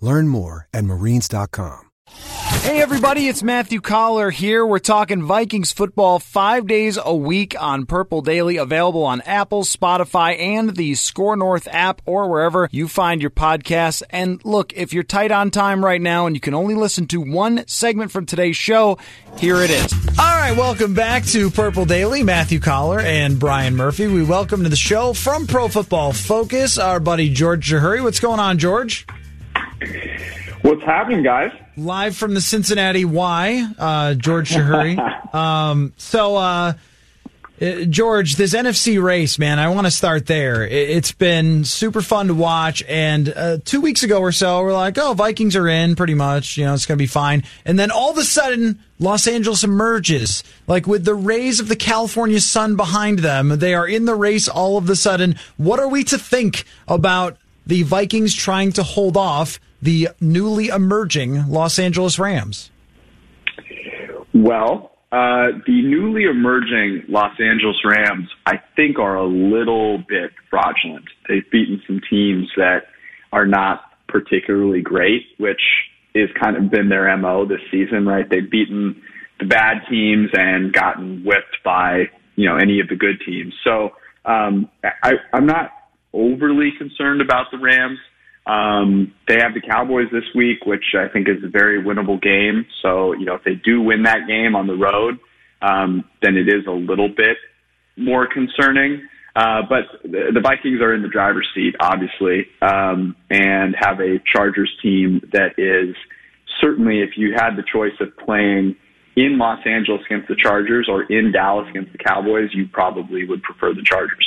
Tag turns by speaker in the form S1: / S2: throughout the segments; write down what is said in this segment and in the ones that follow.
S1: Learn more at marines.com.
S2: Hey everybody, it's Matthew Coller here. We're talking Vikings football five days a week on Purple Daily, available on Apple, Spotify, and the SKOR North app or wherever you find your podcasts. And look, if you're tight on time right now and you can only listen to one segment from today's show, here it is. All right, welcome back to Purple Daily. Matthew Coller and Brian Murphy. We welcome to the show from Pro Football Focus, our buddy George Chahrouri. What's going on, George?
S3: What's happening, guys?
S2: Live from the Cincinnati Y, uh, George Chahrouri. um, so, uh, uh, George, this NFC race, man, I want to start there. It's been super fun to watch. And uh, two weeks ago or so, we're like, oh, Vikings are in pretty much. You know, it's going to be fine. And then all of a sudden, Los Angeles emerges. Like with the rays of the California sun behind them, they are in the race all of a sudden. What are we to think about the Vikings trying to hold off the newly emerging Los Angeles Rams?
S3: Well, uh, the newly emerging Los Angeles Rams, I think, are a little bit fraudulent. They've beaten some teams that are not particularly great, which is kind of been their MO this season, right? They've beaten the bad teams and gotten whipped by, you know, any of the good teams. So, um, I, I'm not overly concerned about the Rams. Um, they have the Cowboys this week, which I think is a very winnable game. So, you know, if they do win that game on the road, um, then it is a little bit more concerning. Uh, but the, the Vikings are in the driver's seat, obviously, um, and have a Chargers team that is certainly, if you had the choice of playing in Los Angeles against the Chargers or in Dallas against the Cowboys, you probably would prefer the Chargers.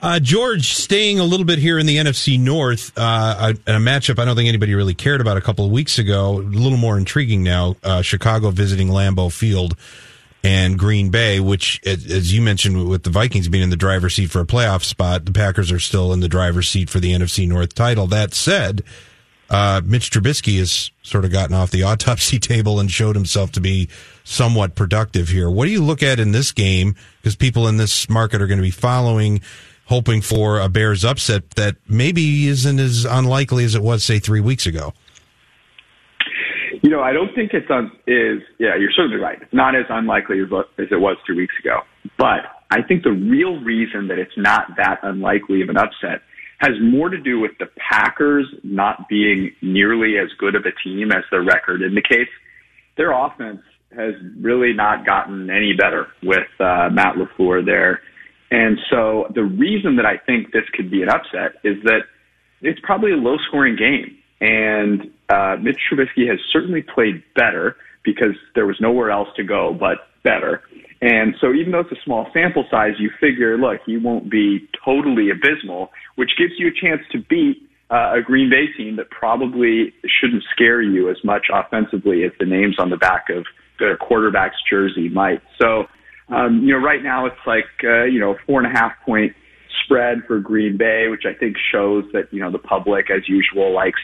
S4: Uh, George, staying a little bit here in the NFC North, uh, a, a, matchup I don't think anybody really cared about a couple of weeks ago. A little more intriguing now. Uh, Chicago visiting Lambeau Field and Green Bay, which, as you mentioned, with the Vikings being in the driver's seat for a playoff spot, the Packers are still in the driver's seat for the NFC North title. That said, uh, Mitch Trubisky has sort of gotten off the autopsy table and showed himself to be somewhat productive here. What do you look at in this game? Because people in this market are going to be following hoping for a Bears upset that maybe isn't as unlikely as it was, say, three weeks ago?
S3: You know, I don't think it's un- is yeah. You're certainly right. It's not as unlikely as, as it was two weeks ago. But I think the real reason that it's not that unlikely of an upset has more to do with the Packers not being nearly as good of a team as their record indicates. Their offense has really not gotten any better with uh, Matt LaFleur there. And so the reason that I think this could be an upset is that it's probably a low scoring game. And uh, Mitch Trubisky has certainly played better because there was nowhere else to go but better. And so even though it's a small sample size, you figure, look, he won't be totally abysmal, which gives you a chance to beat uh, a Green Bay team that probably shouldn't scare you as much offensively as the names on the back of their quarterback's jersey might. So um, you know, right now it's like, uh, you know, four and a half point spread for Green Bay, which I think shows that, you know, the public, as usual, likes,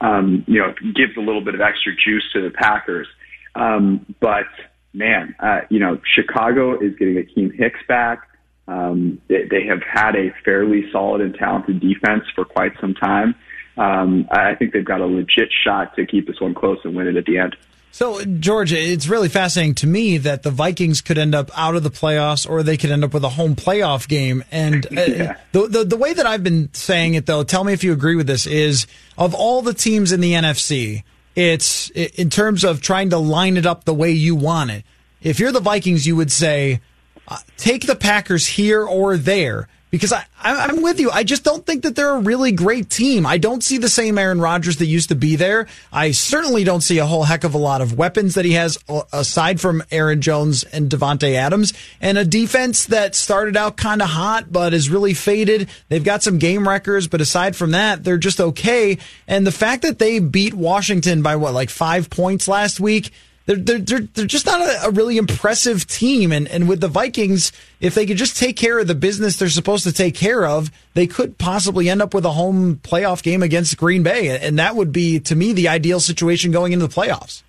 S3: um, you know, gives a little bit of extra juice to the Packers. Um, but man, uh, you know, Chicago is getting Akiem Hicks back. Um, they, they have had a fairly solid and talented defense for quite some time. Um, I think they've got a legit shot to keep this one close and win it at the end.
S2: So, George, it's really fascinating to me that the Vikings could end up out of the playoffs or they could end up with a home playoff game. And uh, yeah. the, the, the way that I've been saying it, though, tell me if you agree with this, is of all the teams in the NFC, It's in terms of trying to line it up the way you want it. If you're the Vikings, you would say, uh, take the Packers here or there because I, I'm with you. I just don't think that they're a really great team. I don't see the same Aaron Rodgers that used to be there. I certainly don't see a whole heck of a lot of weapons that he has uh, aside from Aaron Jones and Davante Adams and a defense that started out kind of hot but is really faded. They've got some game records, but aside from that, they're just okay. And the fact that they beat Washington by what, like five points last week, they're, they're, they're, they're just not a, a, really impressive team. And, and with the Vikings, if they could just take care of the business they're supposed to take care of, they could possibly end up with a home playoff game against Green Bay. And that would be, to me, the ideal situation going into the playoffs.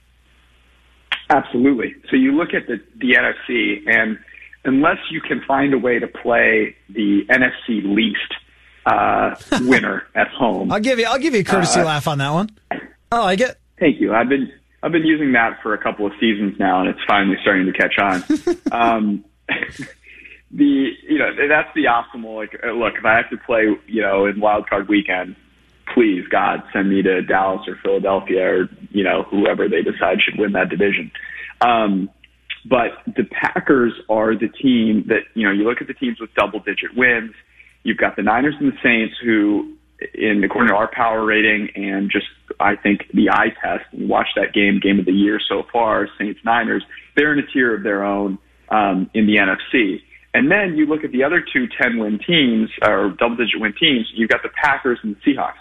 S3: Absolutely. So you look at the, the NFC, and unless you can find a way to play the NFC least uh, winner at home,
S2: I'll give you I'll give you a courtesy uh, laugh on that one. I like it.
S3: Thank you. I've been I've been using that for a couple of seasons now, and it's finally starting to catch on. um, the you know that's the optimal. Like, uh, look, if I have to play, you know, in wild card weekend, please God send me to Dallas or Philadelphia or you know whoever they decide should win that division. Um, but the Packers are the team that you know. You look at the teams with double digit wins. You've got the Niners and the Saints who in according to our power rating and just I think the eye test and watch that game, game of the year so far, Saints Niners, they're in a tier of their own um, in the NFC. And then you look at the other two 10 win teams or double digit win teams, you've got the Packers and the Seahawks.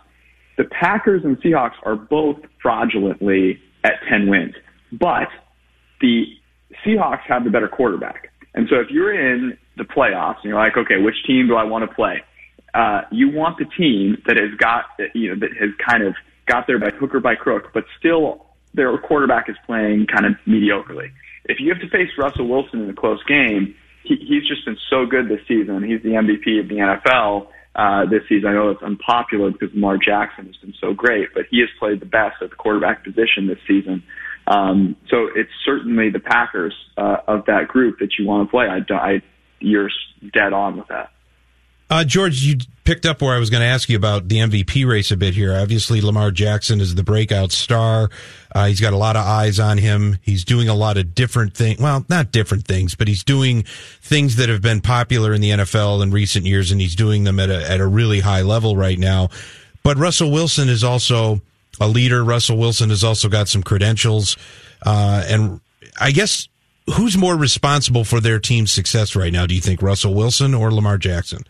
S3: The Packers and Seahawks are both fraudulently at 10 wins, but the Seahawks have the better quarterback. And so if you're in the playoffs and you're like, okay, which team do I want to play? Uh, you want the team that has got, you know, that has kind of got there by hook or by crook, but still their quarterback is playing kind of mediocrely. If you have to face Russell Wilson in a close game, he, he's just been so good this season. He's the MVP of the NFL uh, this season. I know it's unpopular because Lamar Jackson has been so great, but he has played the best at the quarterback position this season. Um, so it's certainly the Packers uh, of that group that you want to play. I, I, you're dead on with that.
S4: Uh, George, you picked up where I was going to ask you about the MVP race a bit here. Obviously, Lamar Jackson is the breakout star. Uh, he's got a lot of eyes on him. He's doing a lot of different things. Well, not different things, but he's doing things that have been popular in the NFL in recent years, and he's doing them at a, at a really high level right now. But Russell Wilson is also a leader. Russell Wilson has also got some credentials. Uh, and I guess who's more responsible for their team's success right now? Do you think Russell Wilson or Lamar Jackson?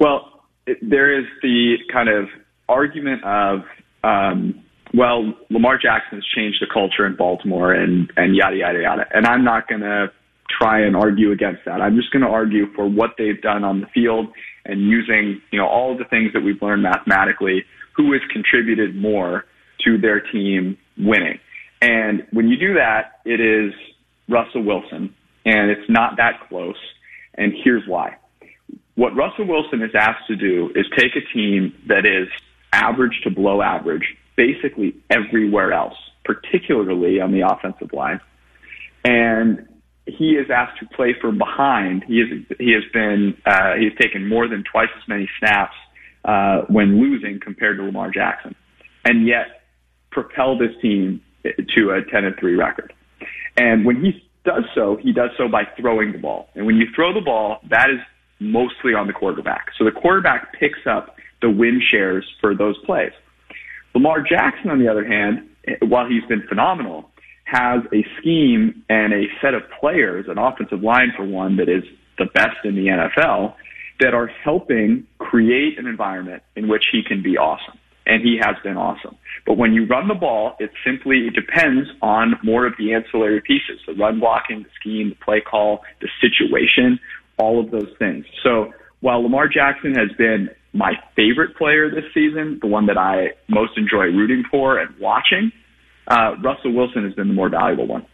S3: Well, it, there is the kind of argument of, um, well, Lamar Jackson has changed the culture in Baltimore and, and yada, yada, yada. And I'm not going to try and argue against that. I'm just going to argue for what they've done on the field and using, you know, all of the things that we've learned mathematically, who has contributed more to their team winning. And when you do that, it is Russell Wilson, and it's not that close. And here's why. What Russell Wilson is asked to do is take a team that is average to below average, basically everywhere else, particularly on the offensive line, and he is asked to play from behind. He is he has been uh, he has taken more than twice as many snaps uh, when losing compared to Lamar Jackson, and yet propel this team to a ten and three record. And when he does so, he does so by throwing the ball. And when you throw the ball, that is mostly on the quarterback. So the quarterback picks up the win shares for those plays. Lamar Jackson, on the other hand, while he's been phenomenal, has a scheme and a set of players, an offensive line for one, that is the best in the NFL, that are helping create an environment in which he can be awesome. And he has been awesome. But when you run the ball, it simply it depends on more of the ancillary pieces the run blocking, the scheme, the play call, the situation, all of those things. So while Lamar Jackson has been my favorite player this season, the one that I most enjoy rooting for and watching, uh, Russell Wilson has been the more valuable one.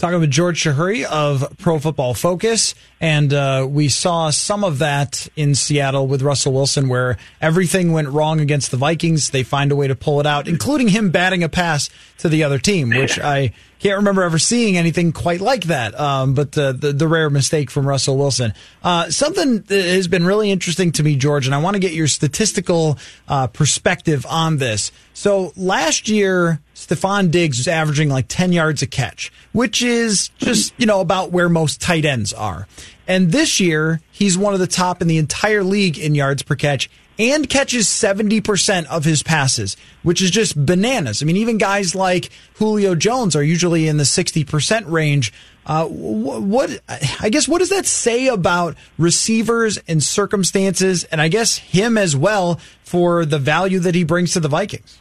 S2: Talking with George Chahrouri of Pro Football Focus. And uh, we saw some of that in Seattle with Russell Wilson, where everything went wrong against the Vikings. They find a way to pull it out, including him batting a pass to the other team, which I can't remember ever seeing anything quite like that. Um, but the, the, the rare mistake from Russell Wilson. Uh, something that has been really interesting to me, George, and I want to get your statistical uh, perspective on this. So last year, Stefon Diggs was averaging like 10 yards a catch, which is just, you know, about where most tight ends are. And this year, he's one of the top in the entire league in yards per catch and catches 70% of his passes, which is just bananas. I mean, even guys like Julio Jones are usually in the 60% range. Uh, what, I guess, what does that say about receivers and circumstances, and I guess him as well for the value that he brings to the Vikings?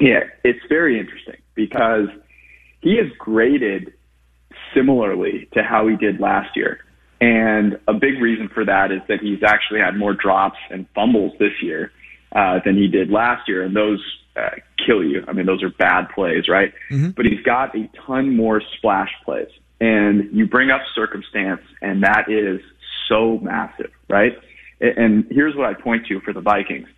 S3: Yeah, it's very interesting because he is graded similarly to how he did last year. And a big reason for that is that he's actually had more drops and fumbles this year uh, than he did last year. And those uh, kill you. I mean, those are bad plays, right? Mm-hmm. But he's got a ton more splash plays. And you bring up circumstance, and that is so massive, right? And here's what I point to for the Vikings.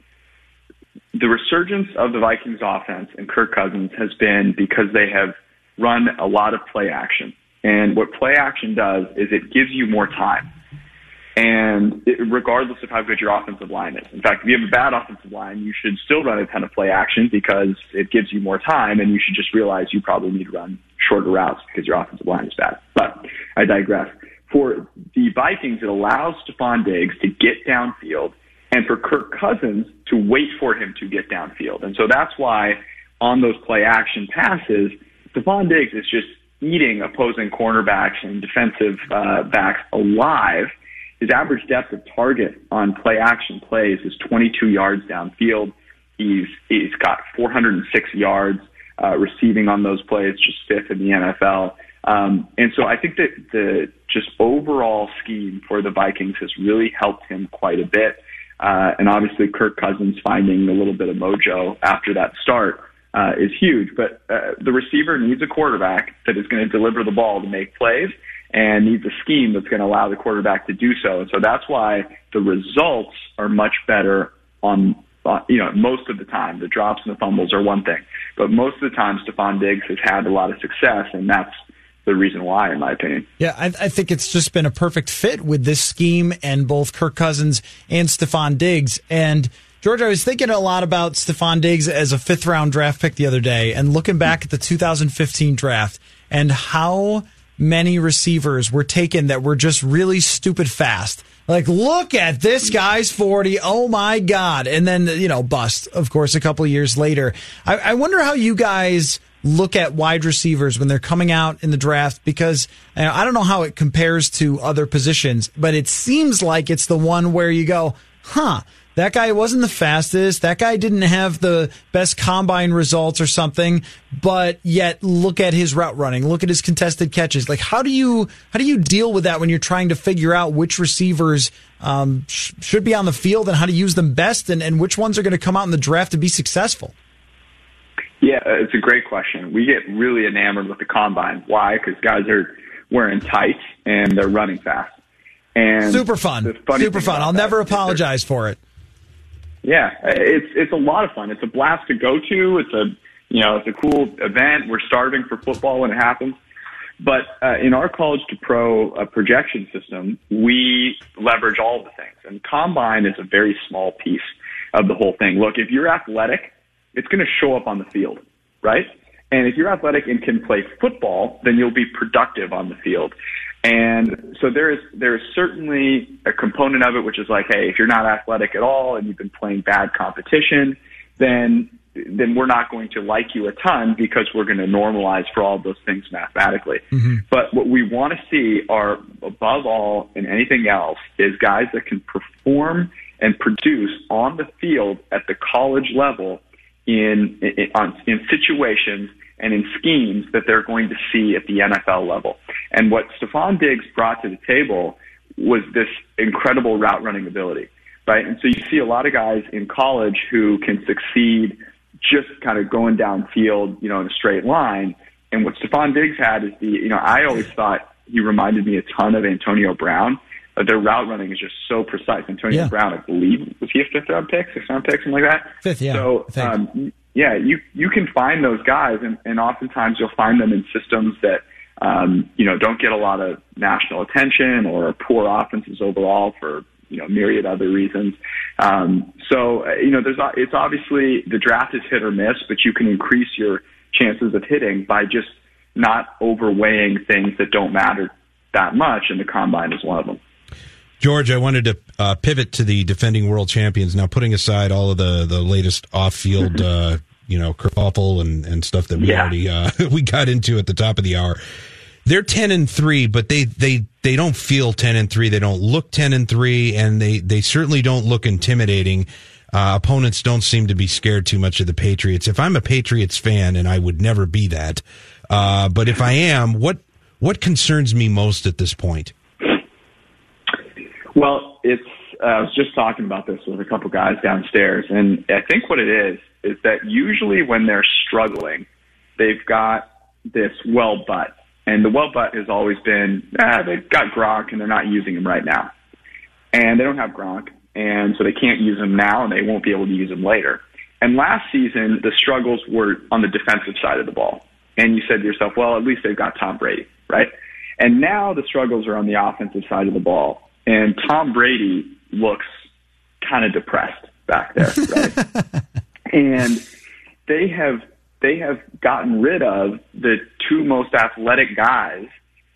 S3: The resurgence of the Vikings offense and Kirk Cousins has been because they have run a lot of play action. And what play action does is it gives you more time. And it, regardless of how good your offensive line is. In fact, if you have a bad offensive line, you should still run a ton of play action because it gives you more time and you should just realize you probably need to run shorter routes because your offensive line is bad. But I digress. For the Vikings, it allows Stefon Diggs to get downfield and for Kirk Cousins to wait for him to get downfield. And so that's why on those play action passes, Stefon Diggs is just eating opposing cornerbacks and defensive uh, backs alive. His average depth of target on play action plays is 22 yards downfield. He's he's got 406 yards uh, receiving on those plays, just fifth in the NFL. Um, and so I think that the just overall scheme for the Vikings has really helped him quite a bit. Uh, and obviously Kirk Cousins finding a little bit of mojo after that start uh, is huge. But uh, the receiver needs a quarterback that is going to deliver the ball to make plays and needs a scheme that's going to allow the quarterback to do so. And so that's why the results are much better on, uh, you know, most of the time. The drops and the fumbles are one thing, but most of the time Stefon Diggs has had a lot of success, and that's the reason why, in my opinion.
S2: Yeah, I, I, think it's just been a perfect fit with this scheme and both Kirk Cousins and Stefon Diggs. And George, I was thinking a lot about Stefon Diggs as a fifth round draft pick the other day and looking back at the 2015 draft and how many receivers were taken that were just really stupid fast. Like, look at this guy's 40. Oh my God. And then, you know, bust, of course, a couple years later. I, I wonder how you guys look at wide receivers when they're coming out in the draft because I don't know how it compares to other positions, but it seems like it's the one where you go, huh, that guy wasn't the fastest. That guy didn't have the best combine results or something, but yet look at his route running. Look at his contested catches. Like, how do you, how do you deal with that when you're trying to figure out which receivers, um, sh- should be on the field and how to use them best and, and which ones are going to come out in the draft to be successful?
S3: Yeah, it's a great question. We get really enamored with the combine. Why? Because guys are wearing tights and they're running fast. And
S2: super fun, super fun. I'll never apologize for it.
S3: Yeah, it's it's a lot of fun. It's a blast to go to. It's a you know it's a cool event. We're starving for football when it happens. But uh, in our college to pro uh, projection system, we leverage all the things, and combine is a very small piece of the whole thing. Look, if you're athletic, it's going to show up on the field, right? And if you're athletic and can play football, then you'll be productive on the field. And so there is there is certainly a component of it which is like, hey, if you're not athletic at all and you've been playing bad competition, then then we're not going to like you a ton because we're going to normalize for all those things mathematically. Mm-hmm. But what we want to see are above all and anything else is guys that can perform and produce on the field at the college level in in, in situations and in schemes that they're going to see at the NFL level. And what Stefon Diggs brought to the table was this incredible route running ability, right? And so you see a lot of guys in college who can succeed just kind of going downfield, you know, in a straight line. and what Stefon Diggs had is the, you know, I always thought he reminded me a ton of Antonio Brown. But their route running is just so precise. Antonio
S2: Yeah.
S3: Brown, I believe, was he a fifth round pick, sixth round pick, something like that?
S2: Fifth, yeah,
S3: So, um, yeah, you you can find those guys, and, and oftentimes you'll find them in systems that um, you know don't get a lot of national attention or poor offenses overall for you know myriad other reasons. Um, so uh, you know, there's it's obviously the draft is hit or miss, but you can increase your chances of hitting by just not overweighing things that don't matter that much, and the combine is one of them.
S4: George, I wanted to uh, pivot to the defending world champions. Now, putting aside all of the, the latest off field, uh, you know, kerfuffle and, and stuff that we
S3: Yeah.
S4: already uh, we got into at the top of the hour, they're ten and three, but they they they don't feel ten and three. They don't look ten and three, and they they certainly don't look intimidating. Uh, opponents don't seem to be scared too much of the Patriots. If I'm a Patriots fan, and I would never be that, uh, but if I am, what what concerns me most at this point?
S3: Well, it's. Uh, I was just talking about this with a couple guys downstairs, and I think what it is is that usually when they're struggling, they've got this well butt, and the well butt has always been ah, they've got Gronk and they're not using him right now, and they don't have Gronk, and so they can't use him now, and they won't be able to use him later. And last season, the struggles were on the defensive side of the ball, and you said to yourself, well, at least they've got Tom Brady, right? And now the struggles are on the offensive side of the ball. And Tom Brady looks kind of depressed back there, right? and they have they have gotten rid of the two most athletic guys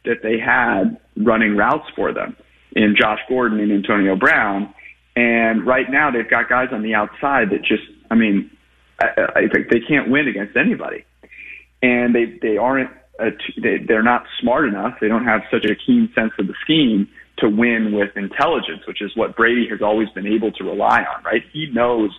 S3: that they had running routes for them in Josh Gordon and Antonio Brown. And right now they've got guys on the outside that just, I mean, I, I think they can't win against anybody and they they aren't a they they're not smart enough. They don't have such a keen sense of the scheme to win with intelligence, which is what Brady has always been able to rely on. Right? He knows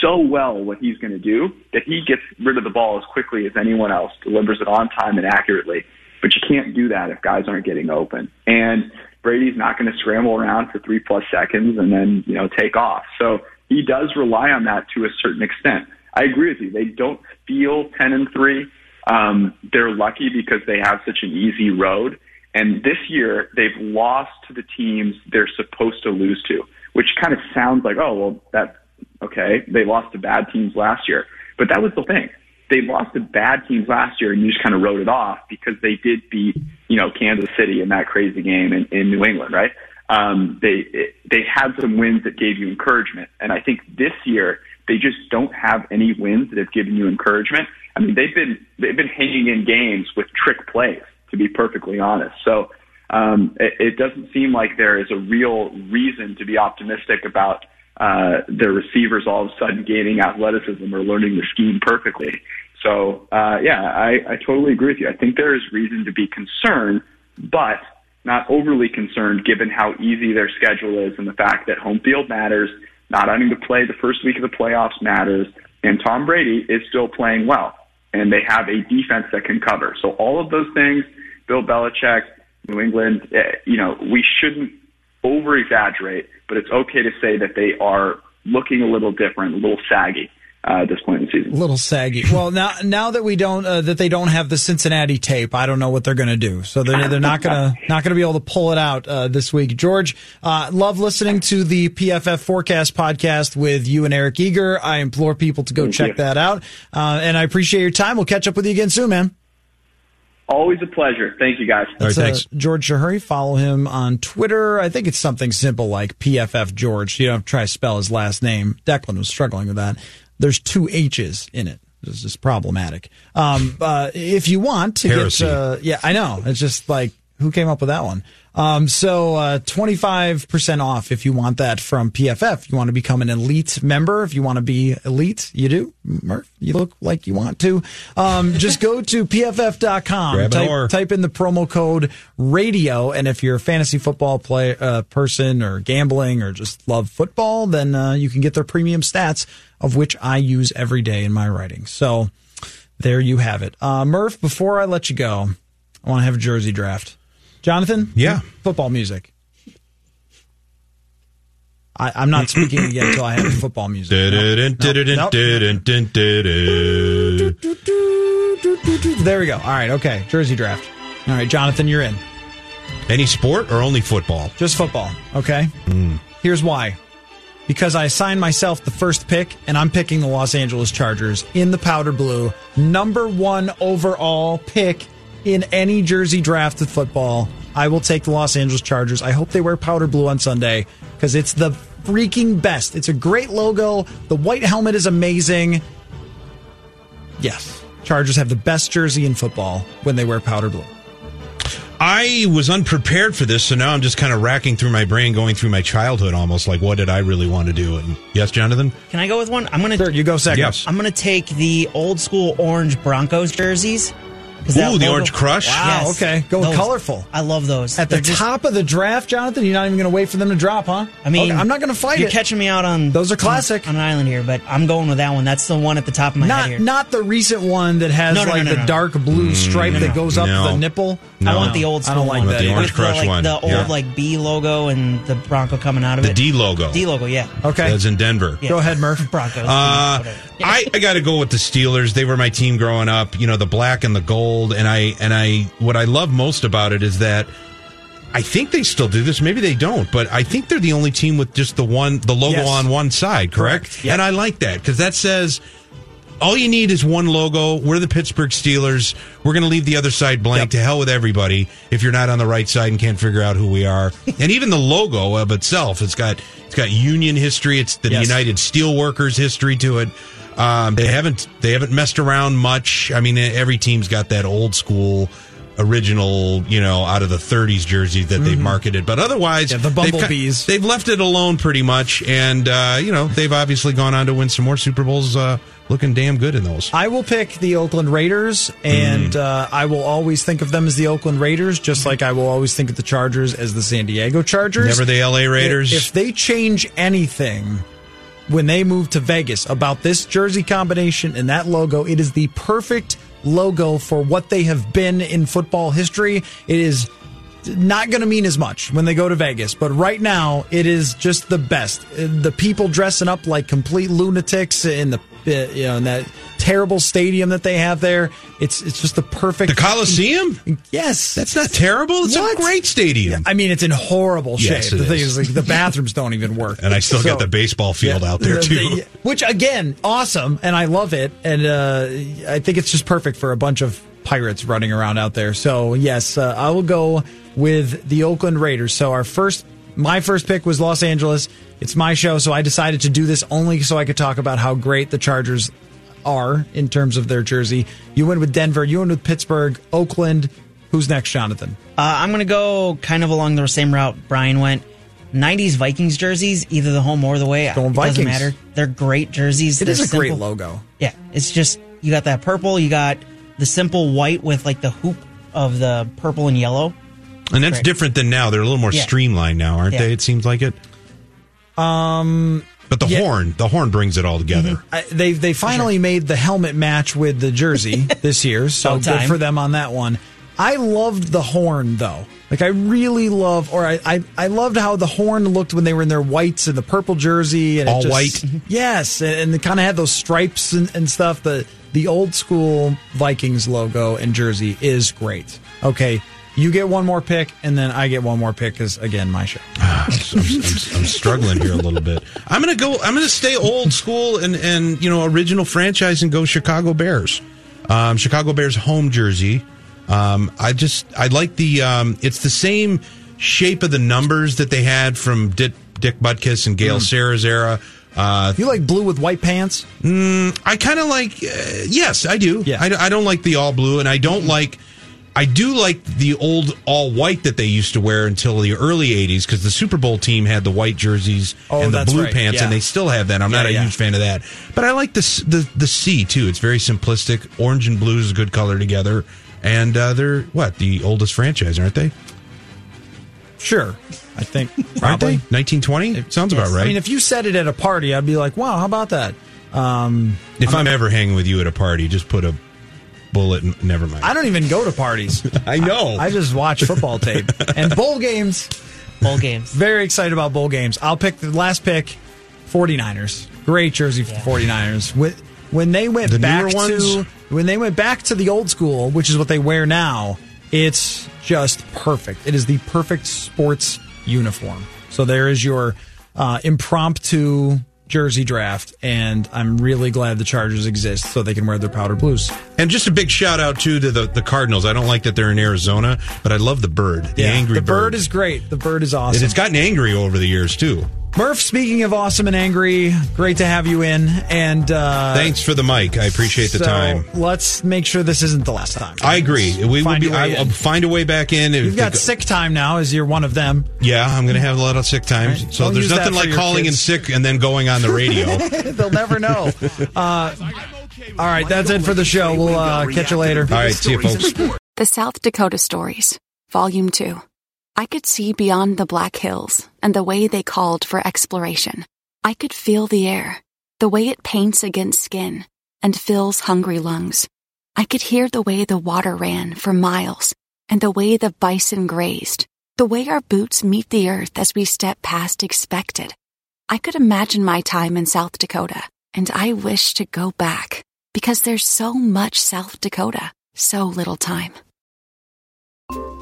S3: so well what he's going to do that he gets rid of the ball as quickly as anyone else, delivers it on time and accurately. But you can't do that if guys aren't getting open. And Brady's not going to scramble around for three plus seconds and then you know take off. So he does rely on that to a certain extent. I agree with you. They don't feel ten and three. Um, they're lucky because they have such an easy road. And this year, they've lost to the teams they're supposed to lose to, which kind of sounds like, oh, well, that's okay. They lost to bad teams last year. But that was the thing. They lost to bad teams last year, and you just kind of wrote it off because they did beat, you know, Kansas City in that crazy game in, in New England, right? Um, they they had some wins that gave you encouragement, and I think this year they just don't have any wins that have given you encouragement. I mean, they've been they've been hanging in games with trick plays, to be perfectly honest. So um, it, it doesn't seem like there is a real reason to be optimistic about uh, their receivers all of a sudden gaining athleticism or learning the scheme perfectly. So uh, yeah, I, I totally agree with you. I think there is reason to be concerned, but not overly concerned given how easy their schedule is and the fact that home field matters. Not having to play the first week of the playoffs matters, and Tom Brady is still playing well, and they have a defense that can cover. So all of those things, Bill Belichick, New England, eh, you know, we shouldn't over exaggerate, but it's okay to say that they are looking a little different, a little saggy uh, at this point in the season.
S2: A little saggy. Well, now now that we don't uh, that they don't have the Cincinnati tape, I don't know what they're going to do. So they're they're not gonna not gonna be able to pull it out uh, this week. George, uh, love listening to the PFF Forecast podcast with you and Eric Eager. I implore people to go
S3: Thank
S2: check
S3: you.
S2: that out, uh, and I appreciate your time. We'll catch up with you again soon, man.
S3: Always a pleasure. Thank you, guys.
S4: All right,
S2: Uh,
S4: thanks.
S2: George Chahrouri. Follow him on Twitter. I think it's something simple like PFF George. You don't try to spell his last name. Declan was struggling with that. There's two H's in it. This is problematic. Um, uh, if you want to
S4: Heresy.
S2: get, uh, yeah, I know. It's just like, who came up with that one? Um, so, uh, 25% off if you want that from PFF. You want to become an elite member. If you want to be elite, you do. Murph, you look like you want to. Um, just go to pff.com. Type, type in the promo code radio. And if you're a fantasy football play, uh, person or gambling or just love football, then, uh, you can get their premium stats of which I use every day in my writing. So there you have it. Uh, Murph, before I let you go, I want to have a jersey draft. Jonathan?
S4: Yeah.
S2: Football music. I, I'm not speaking again until I have football music. There we go. All right, okay. Jersey draft. All right, Jonathan, you're in.
S4: Any sport or only football?
S2: Just football, okay? Hmm. Here's why. Because I assigned myself the first pick, and I'm picking the Los Angeles Chargers in the powder blue. Number one overall pick in any jersey draft of football. I will take the Los Angeles Chargers. I hope they wear powder blue on Sunday because it's the freaking best. It's a great logo. The white helmet is amazing. Yes, Chargers have the best jersey in football when they wear powder blue.
S4: I was unprepared for this, so now I'm just kind of racking through my brain, going through my childhood almost. Like, what did I really want to do? And yes, Jonathan?
S5: Can I go with one? I'm gonna.
S2: Sure, you go second.
S4: Yes.
S5: I'm gonna take the old school orange Broncos jerseys. 'Cause that
S4: Ooh, the orange crush?
S2: Wow, okay. Go with
S5: Those-
S2: colorful.
S5: I love those.
S2: At the
S5: They're just-
S2: top of the draft, Jonathan, you're not even going to wait for them to drop, huh?
S5: I mean,
S2: Okay, I'm not going to fight it.
S5: You're
S2: it.
S5: catching me out on
S2: Those are classic.
S5: on, on an island here, but I'm going with that one. That's the one at the top of my head
S2: not
S5: here.
S2: not the recent one that has
S5: No, no,
S2: like
S5: no,
S2: the
S5: no, no.
S2: dark blue mm, stripe that goes up
S4: No.
S2: the nipple.
S4: No.
S5: I want the old
S2: I
S5: school
S2: don't like
S5: one.
S2: that
S4: the
S2: either.
S4: orange
S5: with
S4: crush
S5: the, like,
S4: one.
S5: The old
S4: Yeah.
S5: like B logo and the Bronco coming out of
S4: The
S5: it.
S4: The D logo.
S5: D logo, yeah.
S2: Okay,
S4: That's in Denver.
S5: Yeah.
S2: go ahead, Murph.
S5: Broncos.
S4: Uh. I, I got to go with the Steelers. They were my team growing up. You know, the black and the gold. And I and I what I love most about it is that I think they still do this. Maybe they don't, but I think they're the only team with just the one the logo
S2: Yes.
S4: on one side. Correct.
S2: Correct. Yep.
S4: And I like that because that says. All you need is one logo. We're the Pittsburgh Steelers. We're going to leave the other side blank.
S2: Yep.
S4: To hell with everybody. If you're not on the right side and can't figure out who we are, and even the logo of itself, it's got it's got Union history. It's the
S2: Yes.
S4: United Steelworkers history to it. Um, they haven't they haven't messed around much. I mean, every team's got that old school original, you know, out of the 30s jersey that they've marketed. But otherwise,
S2: Mm-hmm. Yeah, the
S4: they've
S2: Bumblebees.
S4: They've, left it alone pretty much, and uh, you know, they've obviously gone on to win some more Super Bowls. Uh, looking damn good in those.
S2: I will pick the Oakland Raiders, and
S4: Mm.
S2: uh, I will always think of them as the Oakland Raiders, just like I will always think of the Chargers as the San Diego Chargers.
S4: Never the LA Raiders.
S2: If they change anything when they move to Vegas about this jersey combination and that logo, it is the perfect logo for what they have been in football history. It is not going to mean as much when they go to Vegas, but right now it is just the best. The people dressing up like complete lunatics in the you know in that terrible stadium that they have there. It's it's just the perfect
S4: the Coliseum.
S2: Yes,
S4: That's not terrible. It's
S2: What?
S4: a great stadium.
S2: I mean, it's in horrible shape.
S4: Yes,
S2: the thing
S4: is.
S2: is, like, the bathrooms don't even work.
S4: And I still got the baseball field out there,
S2: The-
S4: too.
S2: the- which again, awesome, and I love it, and uh, I think it's just perfect for a bunch of pirates running around out there. So yes, uh, I will go with the Oakland Raiders. So our first, my first pick was Los Angeles. It's my show, so I decided to do this only so I could talk about how great the Chargers are in terms of their jersey. You went with Denver. You went with Pittsburgh, Oakland. Who's next, Jonathan?
S5: Uh, I'm going to go kind of along the same route Brian went. 90s Vikings jerseys, either the home or the away.
S2: Going
S5: it doesn't matter. They're great jerseys.
S2: It
S5: They're
S2: is a great
S5: simple.
S2: logo.
S5: Yeah, it's just you got that purple, you got the simple white with like the hoop of the purple and yellow.
S4: And that's
S5: Correct.
S4: different than now. They're a little more
S5: Yeah.
S4: streamlined now, aren't
S5: Yeah.
S4: they? It seems like it. Um, but the
S2: yeah.
S4: horn, the horn brings it all together.
S2: I, they they finally made the helmet match with the jersey this year, so good for them on that one. I loved the horn though. Like I really love, or I, I I loved how the horn looked when they were in their whites and the purple jersey and it
S4: All
S2: just-
S4: white?
S2: Yes, and, and they kind of had those stripes and, and stuff. The the old school Vikings logo and jersey is great. Okay, you get one more pick, and then I get one more pick because again, my show.
S4: I'm, I'm- I'm struggling here a little bit. I'm gonna go. I'm gonna stay old school and and you know original franchise and go Chicago Bears. Um, Chicago Bears home jersey. Um, I just I like the. Um, it's the same shape of the numbers that they had from Dick, Dick Butkus and Gale Sayers' era. Uh,
S2: You like blue with white pants?
S4: I kind of like. Uh, yes, I do.
S2: Yeah.
S4: I, I don't like the all blue, and I don't like. I do like the old all white that they used to wear until the early '80s because the Super Bowl team had the white jerseys
S2: Oh,
S4: and the blue
S2: right.
S4: pants,
S2: Yeah.
S4: and they still have that. I'm not a
S2: yeah.
S4: huge fan of that, but I like the the the C too. It's very simplistic. Orange and blue is a good color together, and uh, they're what the oldest franchise, aren't they?
S2: Sure, I think
S4: Aren't they? 1920 sounds about right.
S2: I mean, if you said it at a party, I'd be like, "Wow, how about that?" Um,
S4: if I'm ever hanging with you at a party, just put a bullet. Never mind.
S2: I don't even go to parties.
S4: I know.
S2: I just watch football tape and bowl games.
S5: Bowl games.
S2: Very excited about bowl games. I'll pick the last pick, 49ers. Great jersey for
S5: Yeah.
S2: 49ers. When, when they went
S4: The
S2: back to When they went back to the old school, which is what they wear now, it's just perfect. It is the perfect sports uniform. So there is your uh, impromptu jersey draft, and I'm really glad the Chargers exist so they can wear their powder blues.
S4: And just a big shout out too to the, the Cardinals. I don't like that they're in Arizona, but I love the bird. The
S2: Yeah,
S4: angry
S2: the bird is great. The bird is awesome.
S4: And it's gotten angry over the years too.
S2: Murph, speaking of awesome and angry, great to have you in. And uh,
S4: Thanks for the mic. I appreciate the
S2: so
S4: time.
S2: Let's make sure this isn't the last time.
S4: I agree. We will be. I, will find a way back in. If
S2: You've got
S4: the-
S2: sick time now, as you're one of them.
S4: Yeah, I'm going to have a lot of sick times.
S2: Right.
S4: So
S2: Don't
S4: there's nothing like
S2: your
S4: calling in sick and then going on the radio.
S2: They'll never know. Uh, all right, that's it for the show. We'll uh, catch you later.
S4: All right, see you folks.
S6: The South Dakota Stories, Volume 2. I could see beyond the Black Hills and the way they called for exploration. I could feel the air, the way it paints against skin and fills hungry lungs. I could hear the way the water ran for miles and the way the bison grazed, the way our boots meet the earth as we step past expected. I could imagine my time in South Dakota, and I wish to go back because there's so much South Dakota, so little time.